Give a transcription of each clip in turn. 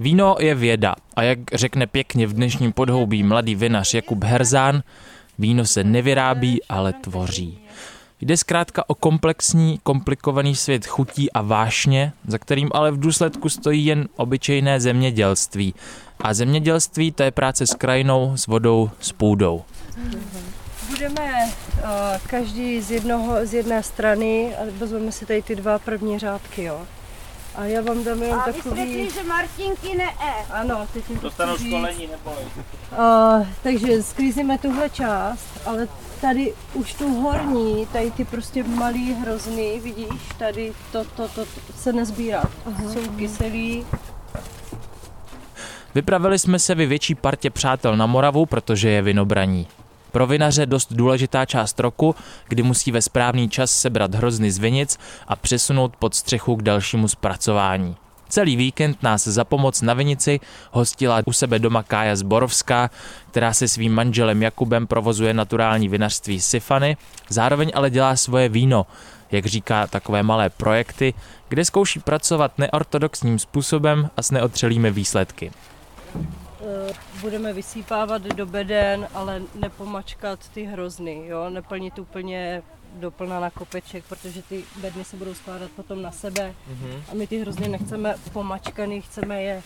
Víno je věda a jak řekne pěkně v dnešním podhoubí mladý vinař Jakub Herzán, víno se nevyrábí, ale tvoří. Jde zkrátka o komplexní, komplikovaný svět chutí a vášně, za kterým ale v důsledku stojí jen obyčejné zemědělství. A zemědělství to je práce s krajinou, s vodou, s půdou. Budeme uh, každý z, jednoho, z jedné strany vezmeme si tady ty dva první řádky, jo. A já vám dám jenom A vy takový... že Martinky ne E. Ano, teď jim to Dostanou chci říct. školení, neboj. Uh, takže sklízíme tuhle část, ale tady už tu horní, tady ty prostě malý hrozný, vidíš, tady to, to, to, to se nezbírá. Jsou kyselý, Vypravili jsme se vy větší partě přátel na Moravu, protože je vinobraní. Pro vinaře dost důležitá část roku, kdy musí ve správný čas sebrat hrozny z vinic a přesunout pod střechu k dalšímu zpracování. Celý víkend nás za pomoc na vinici hostila u sebe doma Kája Zborovská, která se svým manželem Jakubem provozuje naturální vinařství Sifany, zároveň ale dělá svoje víno, jak říká takové malé projekty, kde zkouší pracovat neortodoxním způsobem a s neotřelými výsledky. Eh, budeme vysípávat do beden, ale nepomačkat ty hrozny, jo? neplnit úplně doplna na kopeček, protože ty bedny se budou skládat potom na sebe a my ty hrozny nechceme pomačkaný, chceme je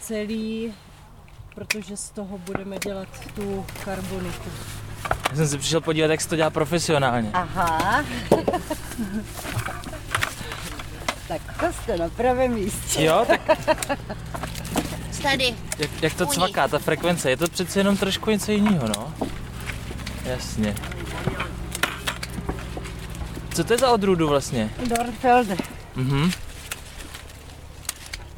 celý, protože z toho budeme dělat tu karboniku. Já jsem se přišel podívat, jak se to dělá profesionálně. Aha. tak to jste na pravém místě. Jo, tak Tady. jak, jak to cvaká, ta frekvence, je to přece jenom trošku něco jiného, no. Jasně. Co to je za odrůdu vlastně? Dornfelder. Mhm.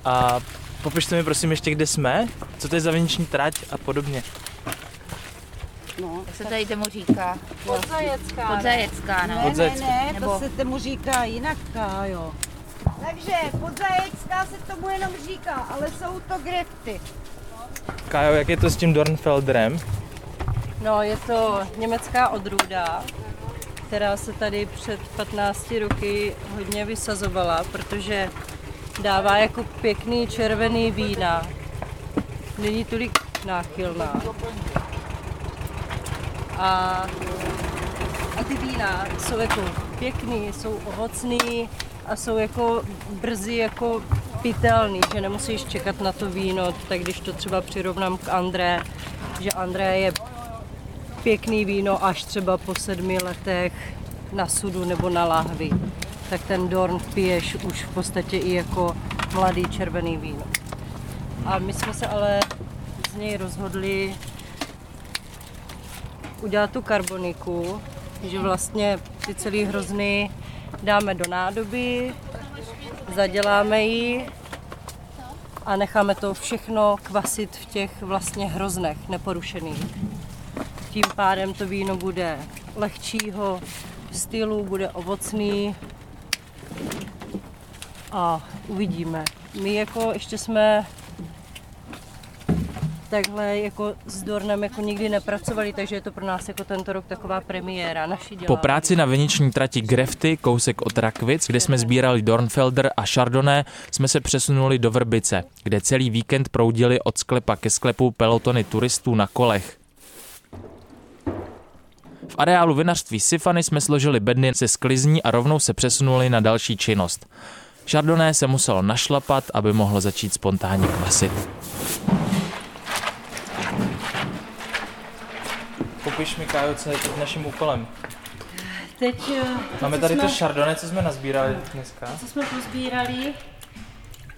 A popište mi prosím ještě, kde jsme, co to je za viniční trať a podobně. No, jak se tady tomu říká? Podzajecká. Podzajecká, no. Ne, ne, ne, Nebo- to se tomu říká jinak, jo. Takže podzajecká se tomu jenom říká, ale jsou to grefty. Kájo, jak je to s tím Dornfelderem? No, je to německá odrůda, která se tady před 15 roky hodně vysazovala, protože dává jako pěkný červený vína. Není tolik náchylná. A, a ty vína jsou jako pěkný, jsou ovocný a jsou jako brzy jako pitelný, že nemusíš čekat na to víno, tak když to třeba přirovnám k André, že André je pěkný víno až třeba po sedmi letech na sudu nebo na lahvi, tak ten Dorn piješ už v podstatě i jako mladý červený víno. A my jsme se ale z něj rozhodli udělat tu karboniku, že vlastně ty celý hrozny dáme do nádoby, zaděláme ji a necháme to všechno kvasit v těch vlastně hroznech neporušených. Tím pádem to víno bude lehčího stylu, bude ovocný a uvidíme. My jako ještě jsme takhle jako s Dornem jako nikdy nepracovali, takže je to pro nás jako tento rok taková premiéra. Naši Po dělání. práci na viniční trati Grefty, kousek od Rakvic, kde jsme sbírali Dornfelder a Chardonnay, jsme se přesunuli do Vrbice, kde celý víkend proudili od sklepa ke sklepu pelotony turistů na kolech. V areálu vinařství Sifany jsme složili bedny se sklizní a rovnou se přesunuli na další činnost. Chardonnay se muselo našlapat, aby mohlo začít spontánně kvasit. Popiš mi, Kájo, co je teď naším úkolem. Teď, eh, Máme tady to jsme- Chardonnay, co jsme nazbírali dneska. co jsme pozbírali,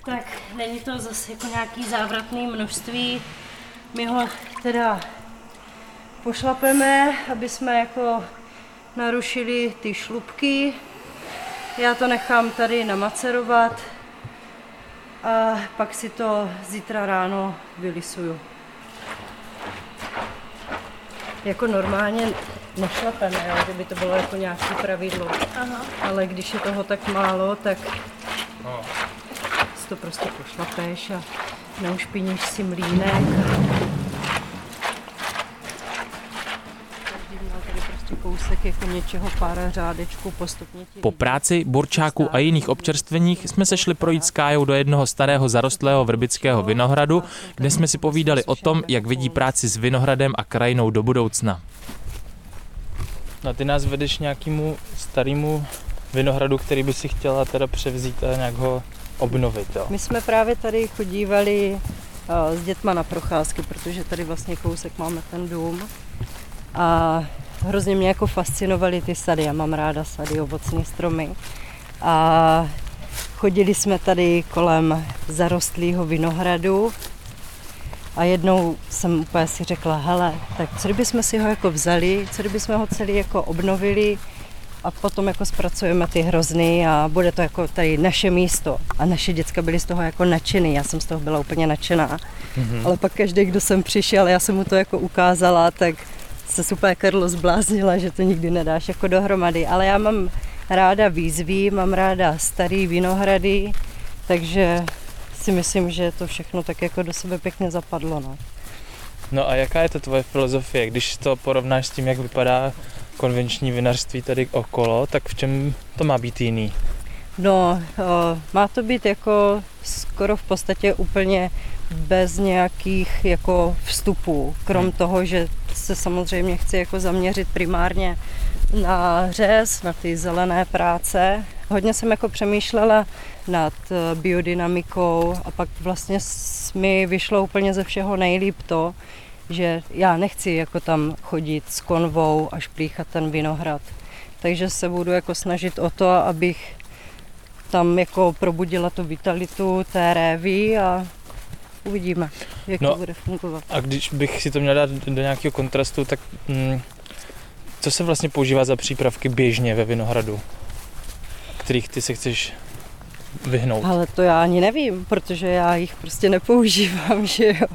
tak není to zase jako nějaký závratný množství. My ho teda pošlapeme, aby jsme jako narušili ty šlubky. Já to nechám tady namacerovat a pak si to zítra ráno vylisuju. Jako normálně nešlapeme, jo, kdyby to bylo jako nějaké pravidlo. Aha. Ale když je toho tak málo, tak No. si to prostě pošlapeš a neušpiníš si mlínek. Každý měl tady prostě kousek jako něčeho, pár řádečků postupně ti Po práci, burčáku a jiných občerstveních jsme se šli projít s Kájou do jednoho starého zarostlého vrbického vinohradu, kde jsme si povídali o tom, jak vidí práci s vinohradem a krajinou do budoucna. No ty nás vedeš nějakému starému vinohradu, který by si chtěla teda převzít a nějak ho obnovit, jo? My jsme právě tady chodívali eh, s dětma na procházky, protože tady vlastně kousek máme ten dům. A hrozně mě jako fascinovaly ty sady. Já mám ráda sady, ovocné stromy. A chodili jsme tady kolem zarostlého vinohradu a jednou jsem úplně si řekla, hele, tak co kdybychom si ho jako vzali, co kdybychom ho celý jako obnovili a potom jako zpracujeme ty hrozny a bude to jako tady naše místo. A naše děcka byly z toho jako nadšený, já jsem z toho byla úplně nadšená. Mm-hmm. Ale pak každý, kdo sem přišel, já jsem mu to jako ukázala, tak se super Karlo zbláznila, že to nikdy nedáš jako dohromady. Ale já mám ráda výzvy, mám ráda starý vinohrady, takže si myslím, že to všechno tak jako do sebe pěkně zapadlo. No. No a jaká je to tvoje filozofie, když to porovnáš s tím, jak vypadá konvenční vinařství tady okolo, tak v čem to má být jiný? No, o, má to být jako skoro v podstatě úplně bez nějakých jako vstupů, krom Hmm. toho, že se samozřejmě chci jako zaměřit primárně na řez, na ty zelené práce. Hodně jsem jako přemýšlela nad eh, biodynamikou a pak vlastně mi vyšlo úplně ze všeho nejlíp to, že já nechci jako tam chodit s konvou a šplíchat ten vinohrad. Takže se budu jako snažit o to, abych tam jako probudila tu vitalitu té révy a uvidíme, jak No. to bude fungovat. A když bych si to měl dát do nějakého kontrastu, tak mm, co se vlastně používá za přípravky běžně ve vinohradu, kterých ty se chceš vyhnout? Ale to já ani nevím, protože já jich prostě nepoužívám, že jo.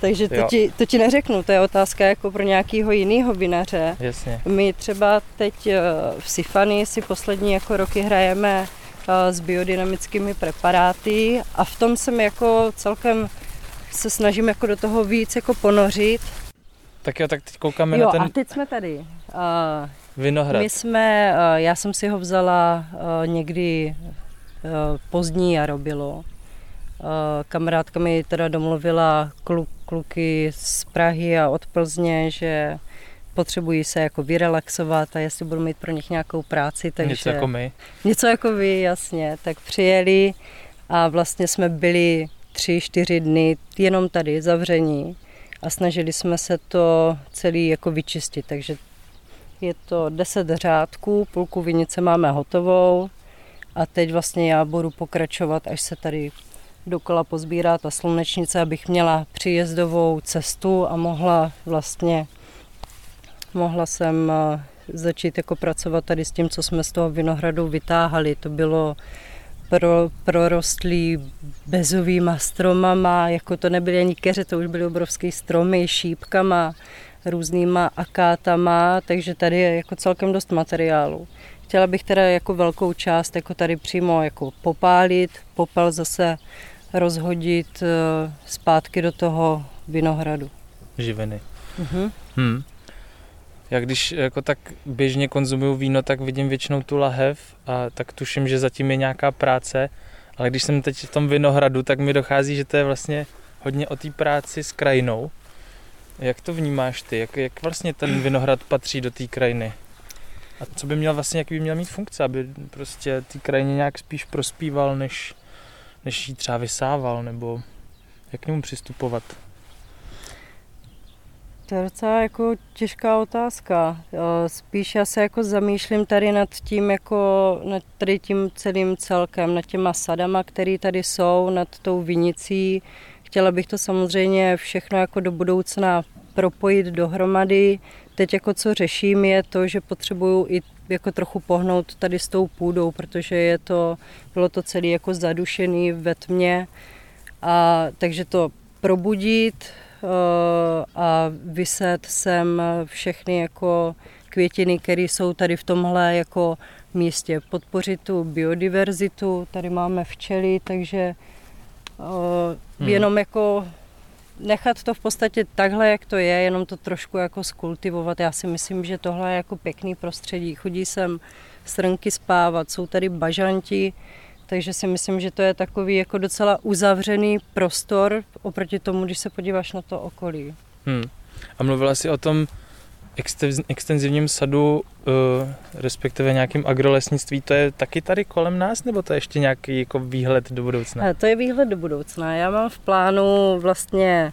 Takže to, Jo. ti, to ti neřeknu, to je otázka jako pro nějakého jiného vinaře. Jasně. My třeba teď eh, v Sifany si poslední jako roky hrajeme eh, s biodynamickými preparáty a v tom jsem jako celkem se snažím jako do toho víc jako ponořit. Tak jo, tak teď koukáme Jo, na a ten teď jsme tady. Uh, vinohrad. My jsme, eh, já jsem si ho vzala eh, někdy eh, pozdní jaro bylo. Eh, Kamarádka mi teda domluvila kluk, kluky z Prahy a od Plzně, že potřebují se jako vyrelaxovat a jestli budu mít pro nich nějakou práci, takže Něco jako my. něco jako vy, jasně. Tak přijeli a vlastně jsme byli tři, čtyři dny jenom tady zavření a snažili jsme se to celý jako vyčistit, takže je to 10 řádků, půlku vinice máme hotovou a teď vlastně já budu pokračovat, až se tady dokola pozbírá ta slunečnice, abych měla příjezdovou cestu a mohla vlastně mohla jsem eh, začít jako pracovat tady s tím, co jsme z toho vinohradu vytáhali. To bylo pro, prorostlý bezovýma stromama, jako to nebyly ani keře, to už byly obrovské stromy, šípkama, různýma akátama, takže tady je jako celkem dost materiálu. Chtěla bych teda jako velkou část jako tady přímo jako popálit, popel zase rozhodit eh, zpátky do toho vinohradu. Živiny. Mhm. Hmm. Já když jako tak běžně konzumuju víno, tak vidím většinou tu lahev a tak tuším, že zatím je nějaká práce, ale když jsem teď v tom vinohradu, tak mi dochází, že to je vlastně hodně o té práci s krajinou. Jak to vnímáš ty? Jak, jak vlastně ten vinohrad patří do té krajiny? A co by měl vlastně, jaký by měl mít funkce, aby prostě té krajině nějak spíš prospíval, než, než jí třeba vysával, nebo jak k němu přistupovat? To je docela jako těžká otázka. Eh, Spíš já se jako zamýšlím tady nad tím jako nad tady tím celým celkem, nad těma sadama, které tady jsou, nad tou vinicí. Chtěla bych to samozřejmě všechno jako do budoucna propojit dohromady. Teď jako co řeším je to, že potřebuju i jako trochu pohnout tady s tou půdou, protože je to, bylo to celé jako zadušený ve tmě. A takže to probudit, a vyset sem všechny jako květiny, které jsou tady v tomhle jako místě. Podpořit tu biodiverzitu, tady máme včely, takže hmm. jenom jako nechat to v podstatě takhle, jak to je, jenom to trošku jako skultivovat. Já si myslím, že tohle je jako pěkný prostředí. Chodí sem srnky spávat, jsou tady bažanti, takže si myslím, že to je takový jako docela uzavřený prostor oproti tomu, když se podíváš na to okolí. Hmm. A mluvila jsi o tom extenzivním sadu, uh, respektive nějakým agrolesnictví, to je taky tady kolem nás, nebo to je ještě nějaký jako výhled do budoucna? To je výhled do budoucna. Já mám v plánu vlastně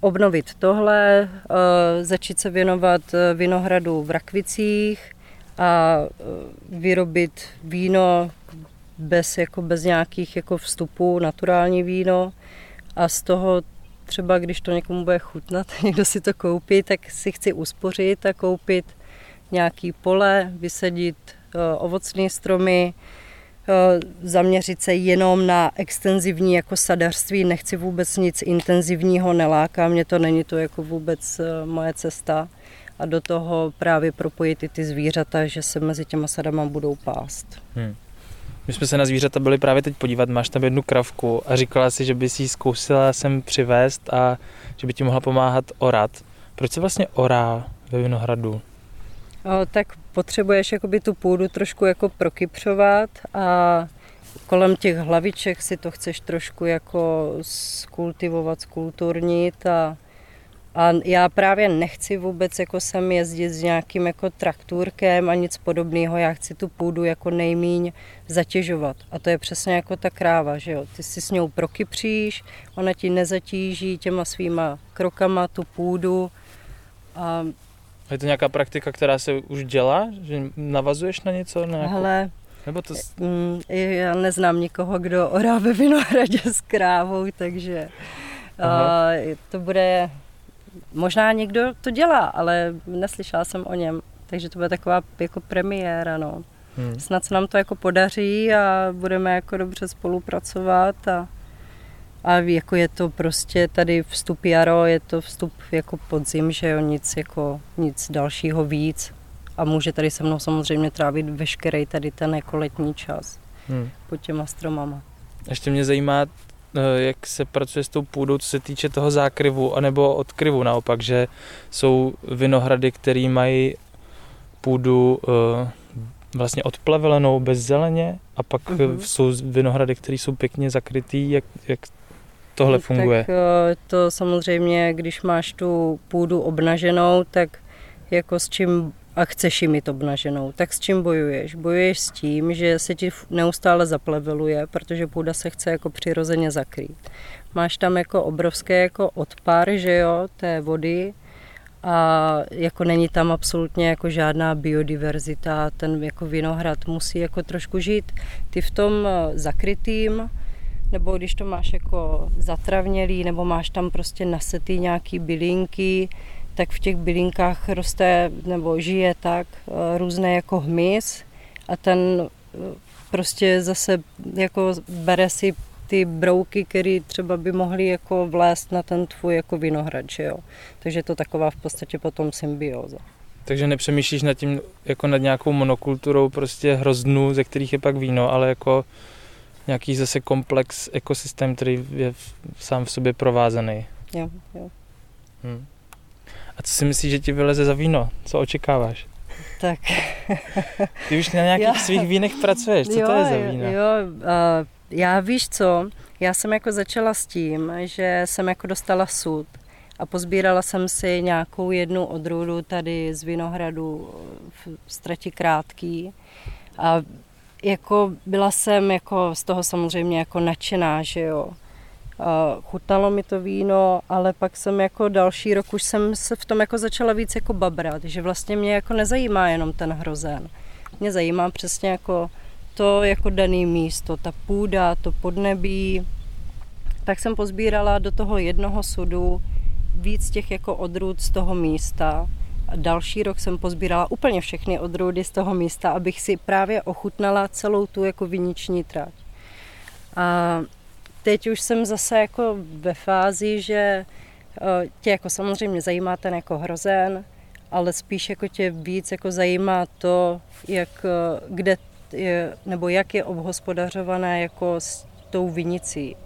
obnovit tohle, uh, začít se věnovat vinohradu v Rakvicích a vyrobit víno bez, jako bez nějakých jako vstupů, naturální víno a z toho třeba, když to někomu bude chutnat, někdo si to koupí, tak si chci uspořit a koupit nějaký pole, vysadit uh, ovocné stromy, uh, zaměřit se jenom na extenzivní jako sadařství, nechci vůbec nic intenzivního, neláká mě to, není to jako vůbec uh, moje cesta a do toho právě propojit i ty zvířata, že se mezi těma sadama budou pást. Hmm. My jsme se na zvířata byli právě teď podívat, máš tam jednu kravku a říkala si, že by si ji zkusila sem přivést a že by ti mohla pomáhat orat. Proč se vlastně orá ve Vinohradu? O, tak potřebuješ jakoby tu půdu trošku jako prokypřovat a kolem těch hlaviček si to chceš trošku jako skultivovat, skulturnit a a já právě nechci vůbec jako sem jezdit s nějakým jako traktůrkem a nic podobného. Já chci tu půdu jako nejmíň zatěžovat. A to je přesně jako ta kráva, že jo. Ty si s ňou prokypříš, ona ti nezatíží těma svýma krokama tu půdu. A je to nějaká praktika, která se už dělá? Že navazuješ na něco? Na nějakou... Hele, nebo to... Mm, já neznám nikoho, kdo orá ve Vinohradě s krávou, takže Aha. to bude Možná někdo to dělá, ale neslyšela jsem o něm, takže to bude taková jako premiéra, no. Hmm. Snad se nám to jako podaří a budeme jako dobře spolupracovat a, a jako je to prostě tady vstup jaro, je to vstup jako podzim, že jo, nic jako nic dalšího víc a může tady se mnou samozřejmě trávit veškerý tady ten jako letní čas hmm. pod těma stromama. Ještě mě zajímá jak se pracuje s tou půdou, co se týče toho zákryvu, anebo odkryvu naopak, že jsou vinohrady, které mají půdu eh, vlastně odplavelenou bez zeleně a pak mm-hmm. jsou vinohrady, které jsou pěkně zakrytý, jak, jak tohle funguje? Tak to samozřejmě, když máš tu půdu obnaženou, tak jako s čím a chceš ji mít obnaženou, tak s čím bojuješ? Bojuješ s tím, že se ti neustále zapleveluje, protože půda se chce jako přirozeně zakrýt. Máš tam jako obrovské jako odpar, že jo, té vody a jako není tam absolutně jako žádná biodiverzita, ten jako vinohrad musí jako trošku žít. Ty v tom eh, zakrytým, nebo když to máš jako zatravnělý, nebo máš tam prostě nasetý nějaký bylinky, tak v těch bylinkách roste nebo žije tak eh, různé jako hmyz a ten eh, prostě zase jako bere si ty brouky, které třeba by mohly jako vlézt na ten tvůj jako vinohrad, že jo. Takže je to taková v podstatě potom symbioza. Takže nepřemýšlíš nad tím jako nad nějakou monokulturou prostě hroznů, ze kterých je pak víno, ale jako nějaký zase komplex ekosystém, který je sám v sobě provázaný. Jo, jo. Hmm. A co si myslíš, že ti vyleze za víno? Co očekáváš? Tak. Ty už na nějakých já, svých vínech pracuješ, co jo, to je za víno? Jo, uh, já víš co, já jsem jako začala s tím, že jsem jako dostala sud a pozbírala jsem si nějakou jednu odrůdu tady z Vinohradu v Strati Krátký a jako byla jsem jako z toho samozřejmě jako nadšená, že jo chutnalo mi to víno, ale pak jsem jako další rok už jsem se v tom jako začala víc jako babrat, že vlastně mě jako nezajímá jenom ten hrozen. Mě zajímá přesně jako to jako daný místo, ta půda, to podnebí. Tak jsem pozbírala do toho jednoho sudu víc těch jako odrůd z toho místa. A další rok jsem pozbírala úplně všechny odrůdy z toho místa, abych si právě ochutnala celou tu jako viniční trať. A teď už jsem zase jako ve fázi, že eh, tě jako samozřejmě zajímá ten jako hrozen, ale spíš jako tě víc jako zajímá to, jak, eh, kde je, nebo jak je obhospodařované jako s tou vinicí.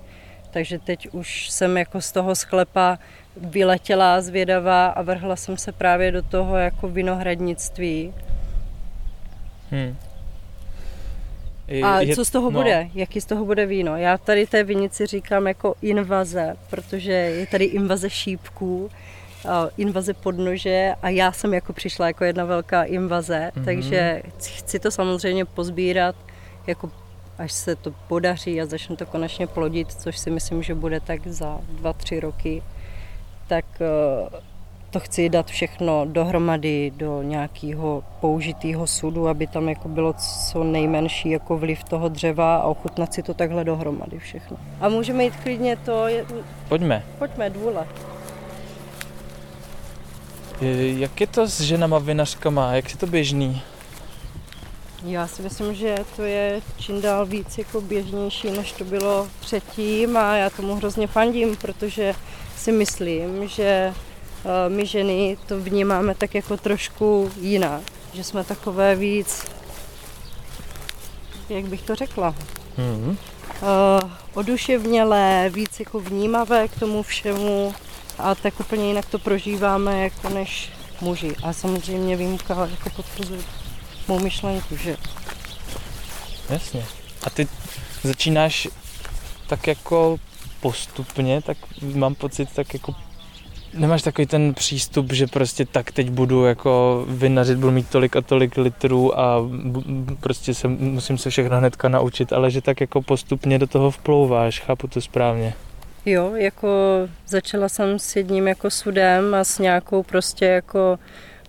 Takže teď už jsem jako z toho sklepa vyletěla zvědavá a vrhla jsem se právě do toho jako vinohradnictví. Hmm. A je, co z toho no. bude? Jaký z toho bude víno? Já tady té vinici říkám jako invaze, protože je tady invaze šípků, invaze podnože a já jsem jako přišla jako jedna velká invaze, mm-hmm. takže chci to samozřejmě pozbírat, jako až se to podaří a začnu to konečně plodit, což si myslím, že bude tak za dva, tři roky, tak eh, to chci dát všechno dohromady do nějakého použitého sudu, aby tam jako bylo co nejmenší jako vliv toho dřeva a ochutnat si to takhle dohromady všechno. A můžeme jít klidně to... Pojďme. Pojďme, dvůle. Jak je to s ženama vinařkama? Jak je to běžný? Já si myslím, že to je čím dál víc jako běžnější, než to bylo předtím a já tomu hrozně fandím, protože si myslím, že my ženy to vnímáme tak jako trošku jinak, že jsme takové víc, jak bych to řekla, mm-hmm. oduševnělé, víc jako vnímavé k tomu všemu a tak úplně jinak to prožíváme jako než muži. A samozřejmě výjimka jako potvrzuje mou myšlenku, že... Jasně. A ty začínáš tak jako postupně, tak mám pocit tak jako nemáš takový ten přístup, že prostě tak teď budu jako vynařit, budu mít tolik a tolik litrů a prostě se, musím se všechno hnedka naučit, ale že tak jako postupně do toho vplouváš, chápu to správně. Jo, jako začala jsem s jedním jako sudem a s nějakou prostě jako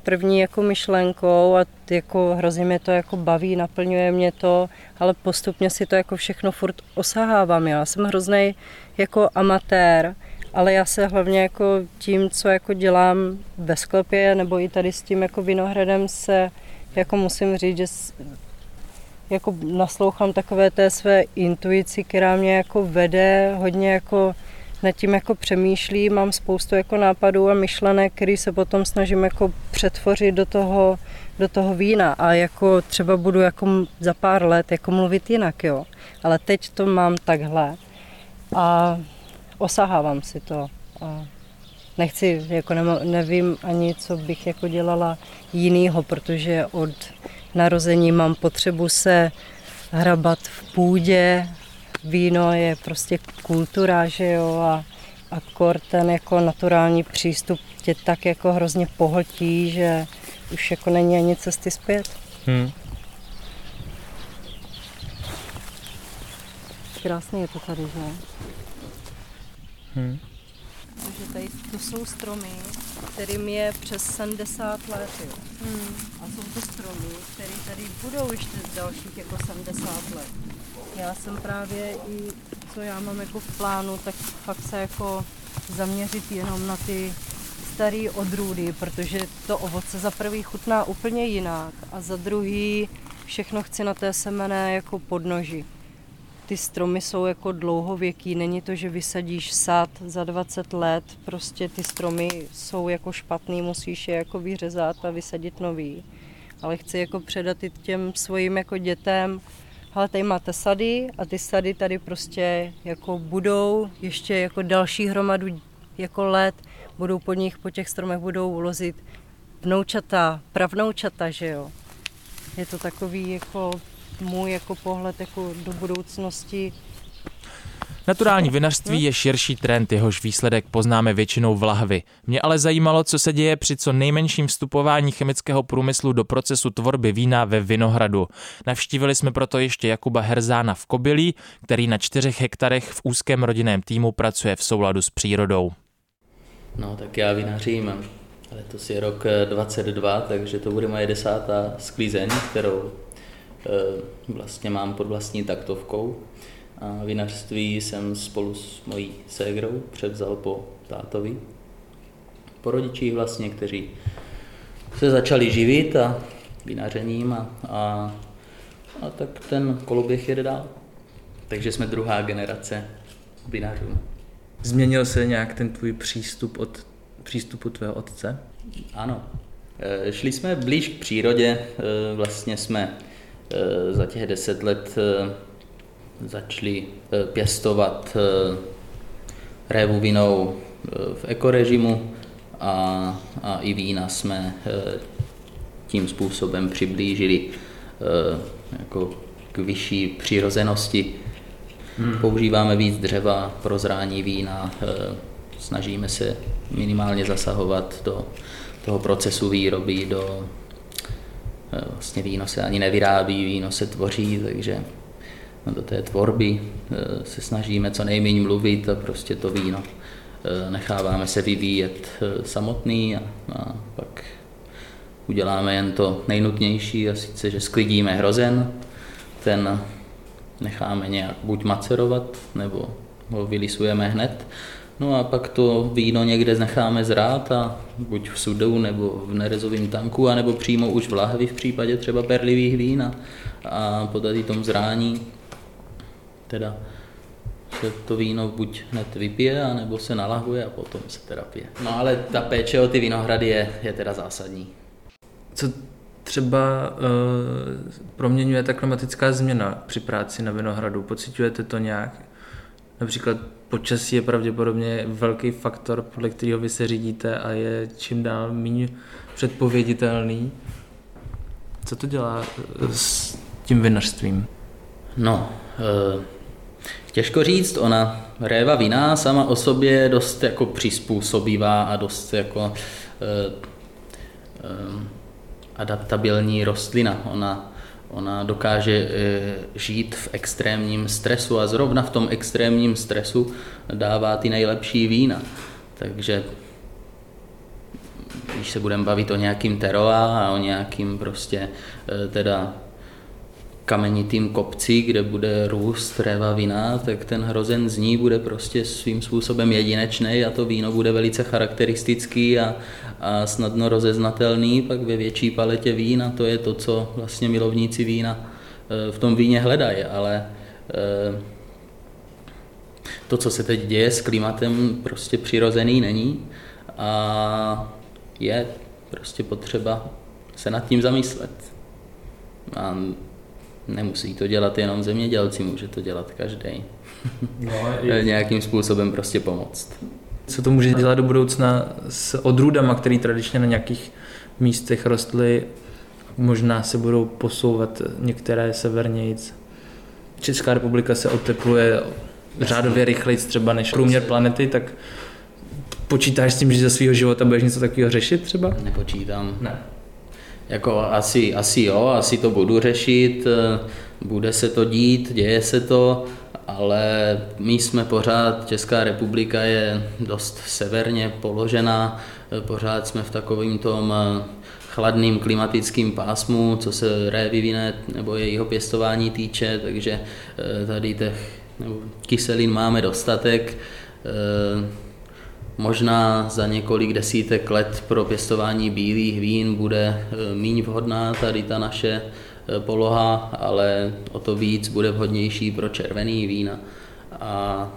první jako myšlenkou a jako hrozně mě to jako baví, naplňuje mě to, ale postupně si to jako všechno furt osahávám. Já jsem hrozný jako amatér, ale já se hlavně jako tím, co jako dělám ve sklepě nebo i tady s tím jako vinohradem se jako musím říct, že jako naslouchám takové té své intuici, která mě jako vede, hodně jako nad tím jako přemýšlí, mám spoustu jako nápadů a myšlenek, který se potom snažím jako přetvořit do toho, do toho vína a jako třeba budu jako za pár let jako mluvit jinak, jo. Ale teď to mám takhle. A osahávám si to. A nechci, jako nevím ani, co bych jako dělala jinýho, protože od narození mám potřebu se hrabat v půdě. Víno je prostě kultura, že jo, a, a kor ten jako naturální přístup tě tak jako hrozně pohltí, že už jako není ani cesty zpět. Hmm. Krásně je to tady, že? Hmm. Takže tady to jsou stromy, kterým je přes 70 let. Jo. Hmm. A jsou to stromy, které tady budou ještě dalších jako 70 let. Já jsem právě i, co já mám jako v plánu, tak fakt se jako zaměřit jenom na ty staré odrůdy, protože to ovoce za prvý chutná úplně jinak a za druhý všechno chci na té semene jako podnoži ty stromy jsou jako dlouhověký, není to, že vysadíš sad za 20 let, prostě ty stromy jsou jako špatný, musíš je jako vyřezat a vysadit nový. Ale chci jako předat i těm svým jako dětem, ale tady máte sady a ty sady tady prostě jako budou ještě jako další hromadu jako let, budou po nich, po těch stromech budou ulozit vnoučata, pravnoučata, že jo. Je to takový jako můj jako pohled jako do budoucnosti. Naturální vinařství je širší trend, jehož výsledek poznáme většinou v lahvi. Mě ale zajímalo, co se děje při co nejmenším vstupování chemického průmyslu do procesu tvorby vína ve Vinohradu. Navštívili jsme proto ještě Jakuba Herzána v Kobylí, který na čtyřech hektarech v úzkém rodinném týmu pracuje v souladu s přírodou. No tak já vinařím letos je rok 22, takže to bude moje desátá sklízeň, kterou Eh, vlastně mám pod vlastní taktovkou. A vinařství jsem spolu s mojí ségrou převzal po tátovi. Po rodičích vlastně, kteří se začali živit a vinařením a, a, a tak ten koloběh jede dál. Takže jsme druhá generace vinařů. Změnil se nějak ten tvůj přístup od přístupu tvého otce? Ano. Eh, šli jsme blíž k přírodě, eh, vlastně jsme eh, za těch deset let začali pěstovat révu vinou v ekorežimu a, a i vína jsme tím způsobem přiblížili jako k vyšší přirozenosti. Hmm. Používáme víc dřeva pro zrání vína, snažíme se minimálně zasahovat do toho procesu výroby, do eh, vlastně víno se ani nevyrábí, víno se tvoří, takže no, do té tvorby eh, se snažíme co nejméně mluvit a prostě to víno eh, necháváme se vyvíjet samotný a, a pak uděláme jen to nejnutnější a sice, že sklidíme hrozen, ten necháme nějak buď macerovat, nebo ho vylisujeme hned No a pak to víno někde necháme zrát a buď v sudu nebo v nerezovém tanku, anebo přímo už v lahvi v případě třeba perlivých vín a, a po tady tom zrání teda se to víno buď hned vypije, anebo se nalahuje a potom se teda pije. No ale ta péče o ty vinohrady je, je teda zásadní. Co třeba uh, proměňuje ta klimatická změna při práci na vinohradu? Pocitujete to nějak? Například počasí je pravděpodobně velký faktor, podle kterého vy se řídíte a je čím dál méně předpověditelný. Co to dělá eh, s tím vinařstvím? No, e, těžko říct, ona réva vína sama o sobě dost jako přizpůsobivá a dost jako e, e, adaptabilní rostlina. Ona Ona dokáže eh, žít v extrémním stresu a zrovna v tom extrémním stresu dává ty nejlepší vína. Takže když se budeme bavit o nějakým teroa a o nějakým prostě eh, teda kamenitým kopci, kde bude růst réva vína, tak ten hrozen z ní bude prostě svým způsobem jedinečný a to víno bude velice charakteristický a, a snadno rozeznatelný, pak ve větší paletě vín a to je to, co vlastně milovníci vína e, v tom víně hledají, ale e, to, co se teď děje s klimatem, prostě přirozený není a je prostě potřeba se nad tím zamyslet. A nemusí to dělat jenom zemědělci, může to dělat každý. No, je... Nějakým způsobem prostě pomoct. Co to může dělat do budoucna s odrůdama, které tradičně na nějakých místech rostly, možná se budou posouvat některé severnějc. Česká republika se otepluje řádově rychleji třeba než průměr planety, tak počítáš s tím, že za svého života budeš něco takového řešit třeba? Nepočítám. Ne. Jako asi, asi jo, asi to budu řešit, eh, bude se to dít, děje se to, ale my jsme pořád, Česká republika je dost severně položená, eh, pořád jsme v takovém tom eh, chladným klimatickým pásmu, co se révy vine nebo jejího pěstování týče, takže tady těch nebo kyselin máme dostatek. Možná za několik desítek let pro pěstování bílých vín bude méně vhodná tady ta naše Eh, poloha, ale o to víc bude vhodnější pro červený vína. A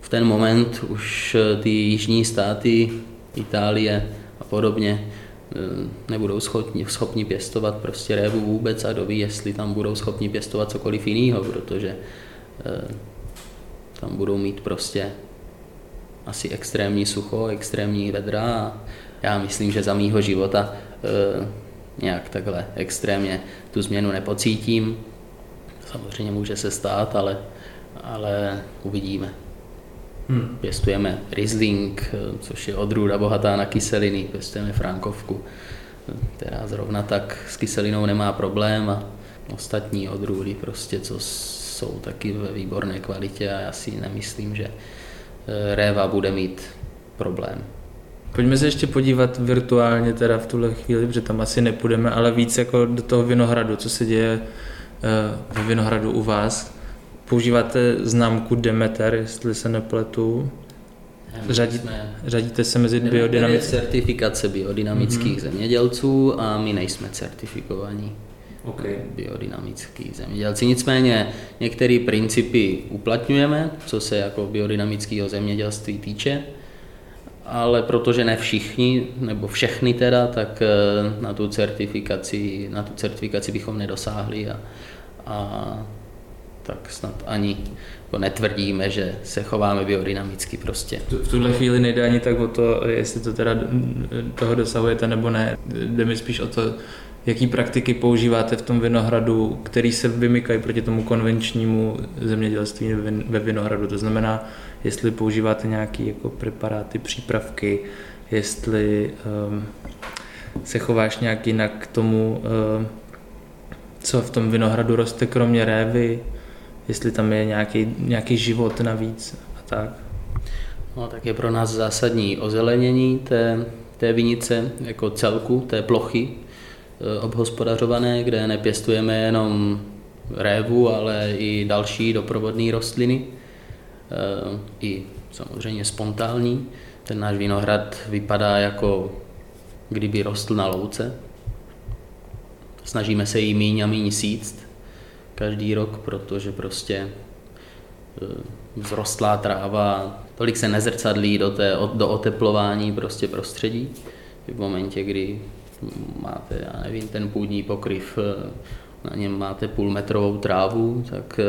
v ten moment už eh, ty jižní státy, Itálie a podobně, eh, nebudou schopni, schopni pěstovat prostě révu vůbec a doví, jestli tam budou schopni pěstovat cokoliv jiného, protože tam budou mít prostě asi extrémní sucho, extrémní vedra a já myslím, že za mýho života nějak takhle extrémně tu změnu nepocítím. Samozřejmě může se stát, ale, ale uvidíme. Hmm. Pěstujeme Riesling, což je odrůda bohatá na kyseliny, pěstujeme Frankovku, která zrovna tak s kyselinou nemá problém a ostatní odrůdy prostě, co jsou taky ve výborné kvalitě a já si nemyslím, že eh, Réva bude mít problém. Pojďme se ještě podívat virtuálně teda v tuhle chvíli, protože tam asi nepůjdeme, ale víc jako do toho Vinohradu, co se děje eh, ve Vinohradu u vás. Používáte známku Demeter, jestli se nepletu. Řadí, jsme, řadíte se mezi biodynamické... certifikace biodynamických mm-hmm. zemědělců a my nejsme certifikovaní. Okay. biodynamický zemědělci. Nicméně některé principy uplatňujeme, co se jako biodynamického zemědělství týče, ale protože ne všichni, nebo všechny teda, tak eh, na tu certifikaci, na tu certifikaci bychom nedosáhli a, a tak snad ani jako netvrdíme, že se chováme biodynamicky prostě. V tuhle chvíli nejde ani tak o to, jestli to teda toho dosahujete nebo ne. Jde mi spíš o to, jaký praktiky používáte v tom vinohradu, který se vymykají proti tomu konvenčnímu zemědělství ve vinohradu. To znamená, jestli používáte nějaké jako preparáty, přípravky, jestli um, se chováš nějak jinak k tomu, um, co v tom vinohradu roste, kromě révy, jestli tam je nějaký, nějaký život navíc a tak. No, tak je pro nás zásadní ozelenění té, té vinice jako celku, té plochy e, obhospodařované, kde nepěstujeme jenom révu, ale i další doprovodné rostliny, e, i samozřejmě spontánní. Ten náš vinohrad vypadá jako kdyby rostl na louce. Snažíme se jí míň a míň síct, každý rok, protože prostě e, vzrostlá tráva tolik se nezrcadlí do, té, do oteplování prostě prostředí. V momentě, kdy máte, já nevím, ten půdní pokryv, e, na něm máte půlmetrovou trávu, tak e,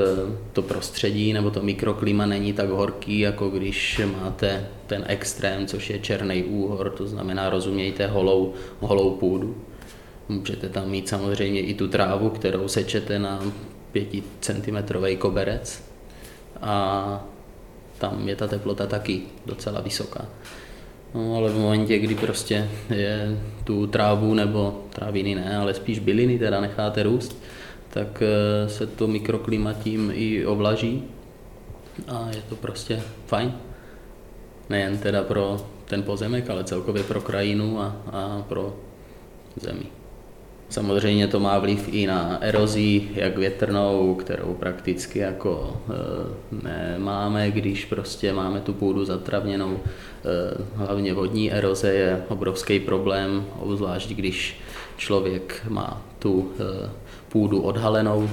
to prostředí nebo to mikroklima není tak horký, jako když máte ten extrém, což je černý úhor, to znamená, rozumějte, holou, holou půdu. Můžete tam mít samozřejmě i tu trávu, kterou sečete na 5 cm koberec a tam je ta teplota taky docela vysoká. No, ale v momentě, kdy prostě je tu trávu nebo tráviny ne, ale spíš byliny teda necháte růst, tak eh, se to mikroklima tím i ovlaží a je to prostě fajn. Nejen teda pro ten pozemek, ale celkově pro krajinu a, a pro zemi. Samozřejmě to má vliv i na erozi, jak větrnou, kterou prakticky jako e, nemáme, když prostě máme tu půdu zatravněnou. E, hlavně vodní eroze je obrovský problém, obzvlášť když člověk má tu e, půdu odhalenou,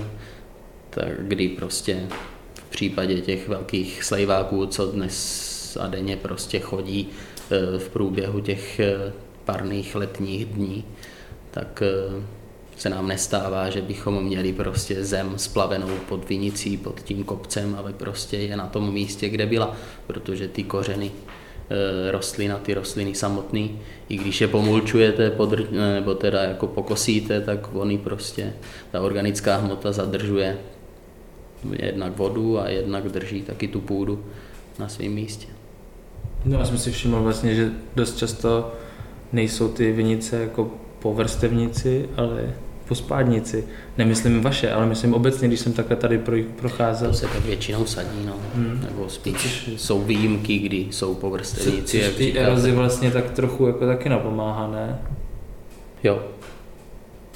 tak kdy prostě v případě těch velkých slejváků, co dnes a denně prostě chodí v průběhu těch parných letních dní, tak eh, se nám nestává, že bychom měli prostě zem splavenou pod vinicí, pod tím kopcem, aby prostě je na tom místě, kde byla, protože ty kořeny eh, rostlina, ty rostliny samotný, i když je pomulčujete podr, nebo teda jako pokosíte, tak oni prostě, ta organická hmota zadržuje jednak vodu a jednak drží taky tu půdu na svém místě. No já jsem si všiml vlastně, že dost často nejsou ty vinice jako po vrstevnici, ale po spádnici. Nemyslím vaše, ale myslím obecně, když jsem takhle tady procházel. To se tak většinou sadí, no. Hmm. Nebo spíš jsou výjimky, kdy jsou po vrstevnici. Což ty erozi vlastně tak trochu jako taky napomáhá, ne? Jo.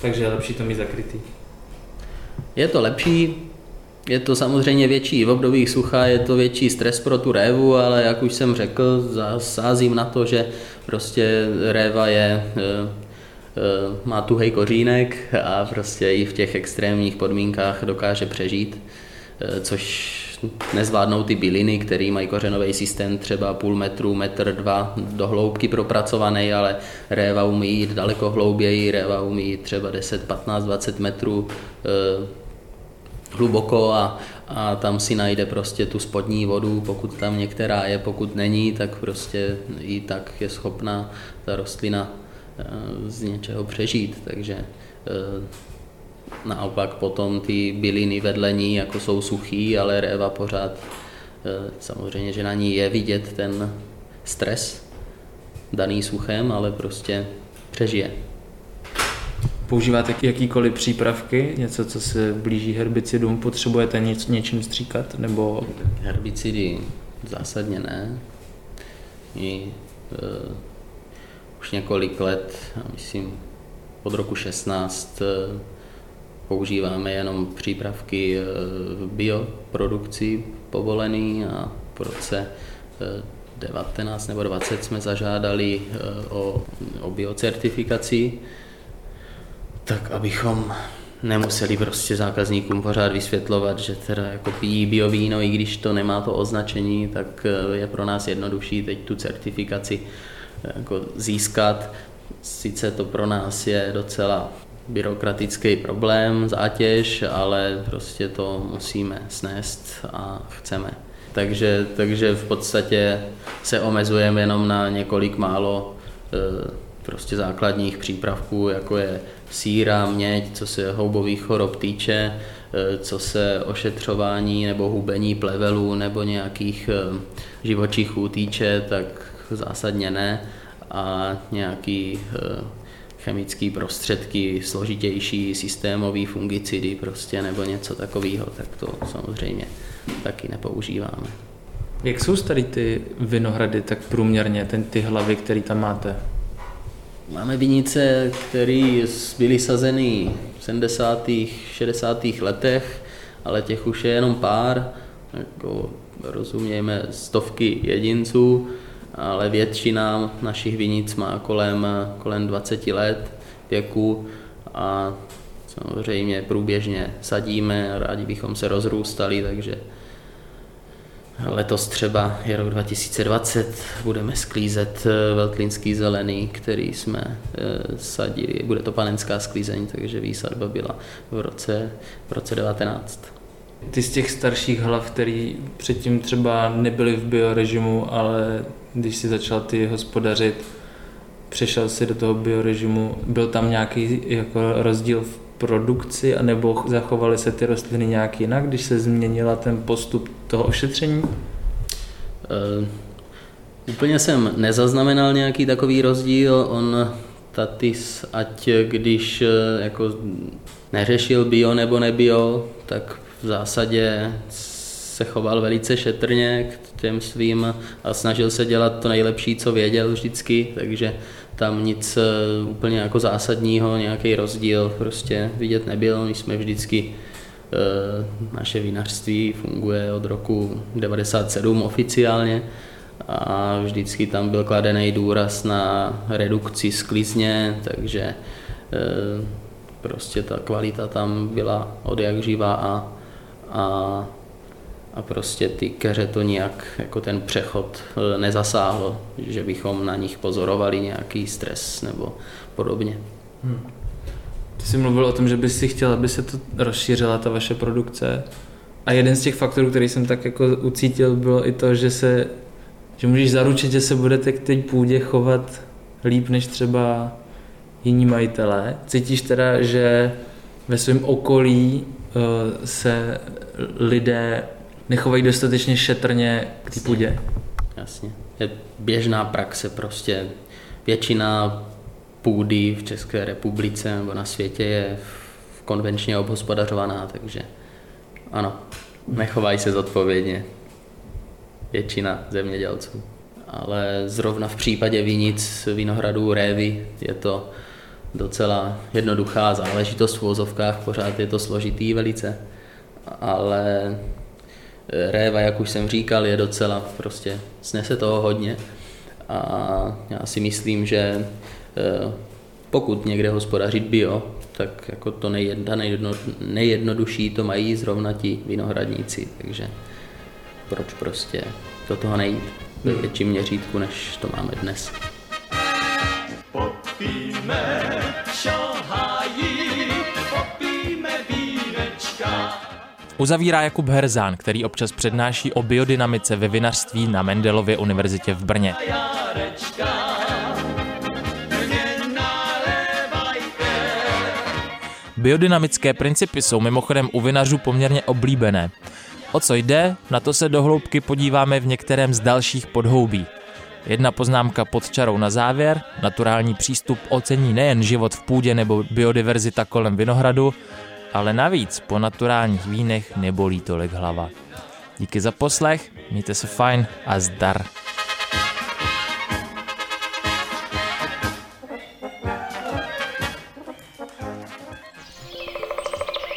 Takže je lepší to mít zakrytý. Je to lepší, je to samozřejmě větší, v období sucha je to větší stres pro tu révu, ale jak už jsem řekl, sázím na to, že prostě réva je Eh, má tuhej kořínek a prostě i v těch extrémních podmínkách dokáže přežít, eh, což nezvládnou ty byliny, které mají kořenový systém třeba půl metru, metr, dva do hloubky propracovaný, ale réva umí jít daleko hlouběji, réva umí jít třeba 10, 15, 20 metrů eh, hluboko a, a tam si najde prostě tu spodní vodu, pokud tam některá je, pokud není, tak prostě i tak je schopná ta rostlina Eh, z něčeho přežít, takže eh, naopak potom ty byliny vedle ní jako jsou suchý, ale réva pořád eh, samozřejmě, že na ní je vidět ten stres daný suchem, ale prostě přežije. Používáte jakýkoliv přípravky, něco, co se blíží herbicidům, potřebujete něč, něčím stříkat, nebo... Herbicidy zásadně ne. I, už několik let, myslím od roku 16, eh, používáme jenom přípravky eh, v bioprodukci povolený a v roce 19 eh, nebo 20 jsme zažádali o, o biocertifikaci, tak abychom nemuseli prostě zákazníkům pořád vysvětlovat, že teda jako pijí biovíno, i když to nemá to označení, tak eh, je pro nás jednodušší teď tu certifikaci eh, jako získat. Sice to pro nás je docela byrokratický problém, zátěž, ale prostě to musíme snést a chceme. Takže, takže v podstatě se omezujeme jenom na několik málo e, prostě základních přípravků, jako je síra, měď, co se houbových chorob týče, e, co se ošetřování nebo hubení plevelů nebo nějakých e, živočichů týče, tak zásadně ne. A nějaký chemické prostředky, složitější systémový fungicidy prostě nebo něco takového, tak to samozřejmě taky nepoužíváme. Jak jsou tady ty vinohrady tak průměrně, ten, ty hlavy, které tam máte? Máme vinice, které byly sazeny v 70. 60. letech, ale těch už je jenom pár, jako rozumějme stovky jedinců, ale většina našich vinic má kolem, kolem 20 let věku a samozřejmě průběžně sadíme a rádi bychom se rozrůstali, takže letos třeba je rok 2020, budeme sklízet eh, veltlínský zelený, který jsme eh, sadili, bude to panenská sklízeň, takže výsadba byla v roce, v roce 19. Ty z těch starších hlav, který předtím třeba nebyly v biorežimu, ale když si začal ty hospodařit, přešel si do toho biorežimu, byl tam nějaký jako rozdíl v produkci, anebo zachovaly se ty rostliny nějak jinak, když se změnila ten postup toho ošetření? Uh, úplně jsem nezaznamenal nějaký takový rozdíl. On Tatis, ať když eh, jako neřešil bio nebo nebio, tak v zásadě se choval velice šetrně k těm svým a snažil se dělat to nejlepší, co věděl vždycky, takže tam nic eh, úplně jako zásadního, nějaký rozdíl prostě vidět nebyl. My jsme vždycky eh, naše vinařství funguje od roku 97 oficiálně a vždycky tam byl kladený důraz na redukci sklizně, takže eh, prostě ta kvalita tam byla od jak živa a, a a prostě ty keře to nějak jako ten přechod e, nezasáhl, že bychom na nich pozorovali nějaký stres nebo podobně. Hmm. Ty jsi mluvil o tom, že bys si chtěl, aby se to rozšířila ta vaše produkce a jeden z těch faktorů, který jsem tak jako ucítil, bylo i to, že se že můžeš zaručit, že se budete k té půdě chovat líp než třeba jiní majitelé. Cítíš teda, že ve svém okolí uh, se lidé nechovají dostatečně šetrně k té půdě. Jasně. Je běžná praxe prostě. Většina půdy v České republice nebo na světě je konvenčně obhospodařovaná, takže ano, nechovají se zodpovědně většina zemědělců. Ale zrovna v případě vinic, vinohradů, révy je to docela jednoduchá záležitost v vozovkách, pořád je to složitý velice, ale réva, jak už jsem říkal, je docela prostě, snese toho hodně a já si myslím, že eh, pokud někde hospodařit bio, tak jako to nejjedno, nejjedno, nejjednodušší to mají zrovna ti vinohradníci, takže proč prostě do toho nejít ve hmm. větším měřítku, než to máme dnes. Popíme Uzavírá Jakub Herzán, který občas přednáší o biodynamice ve vinařství na Mendelově univerzitě v Brně. Biodynamické principy jsou mimochodem u vinařů poměrně oblíbené. O co jde, na to se dohloubky podíváme v některém z dalších podhoubí. Jedna poznámka pod čarou na závěr. Naturální přístup ocení nejen život v půdě nebo biodiverzita kolem vinohradu, ale navíc po naturálních vínech nebolí tolik hlava. Díky za poslech, mějte se fajn a zdar.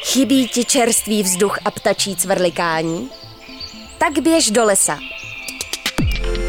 Chybí ti čerstvý vzduch a ptačí cvrlikání? Tak běž do lesa.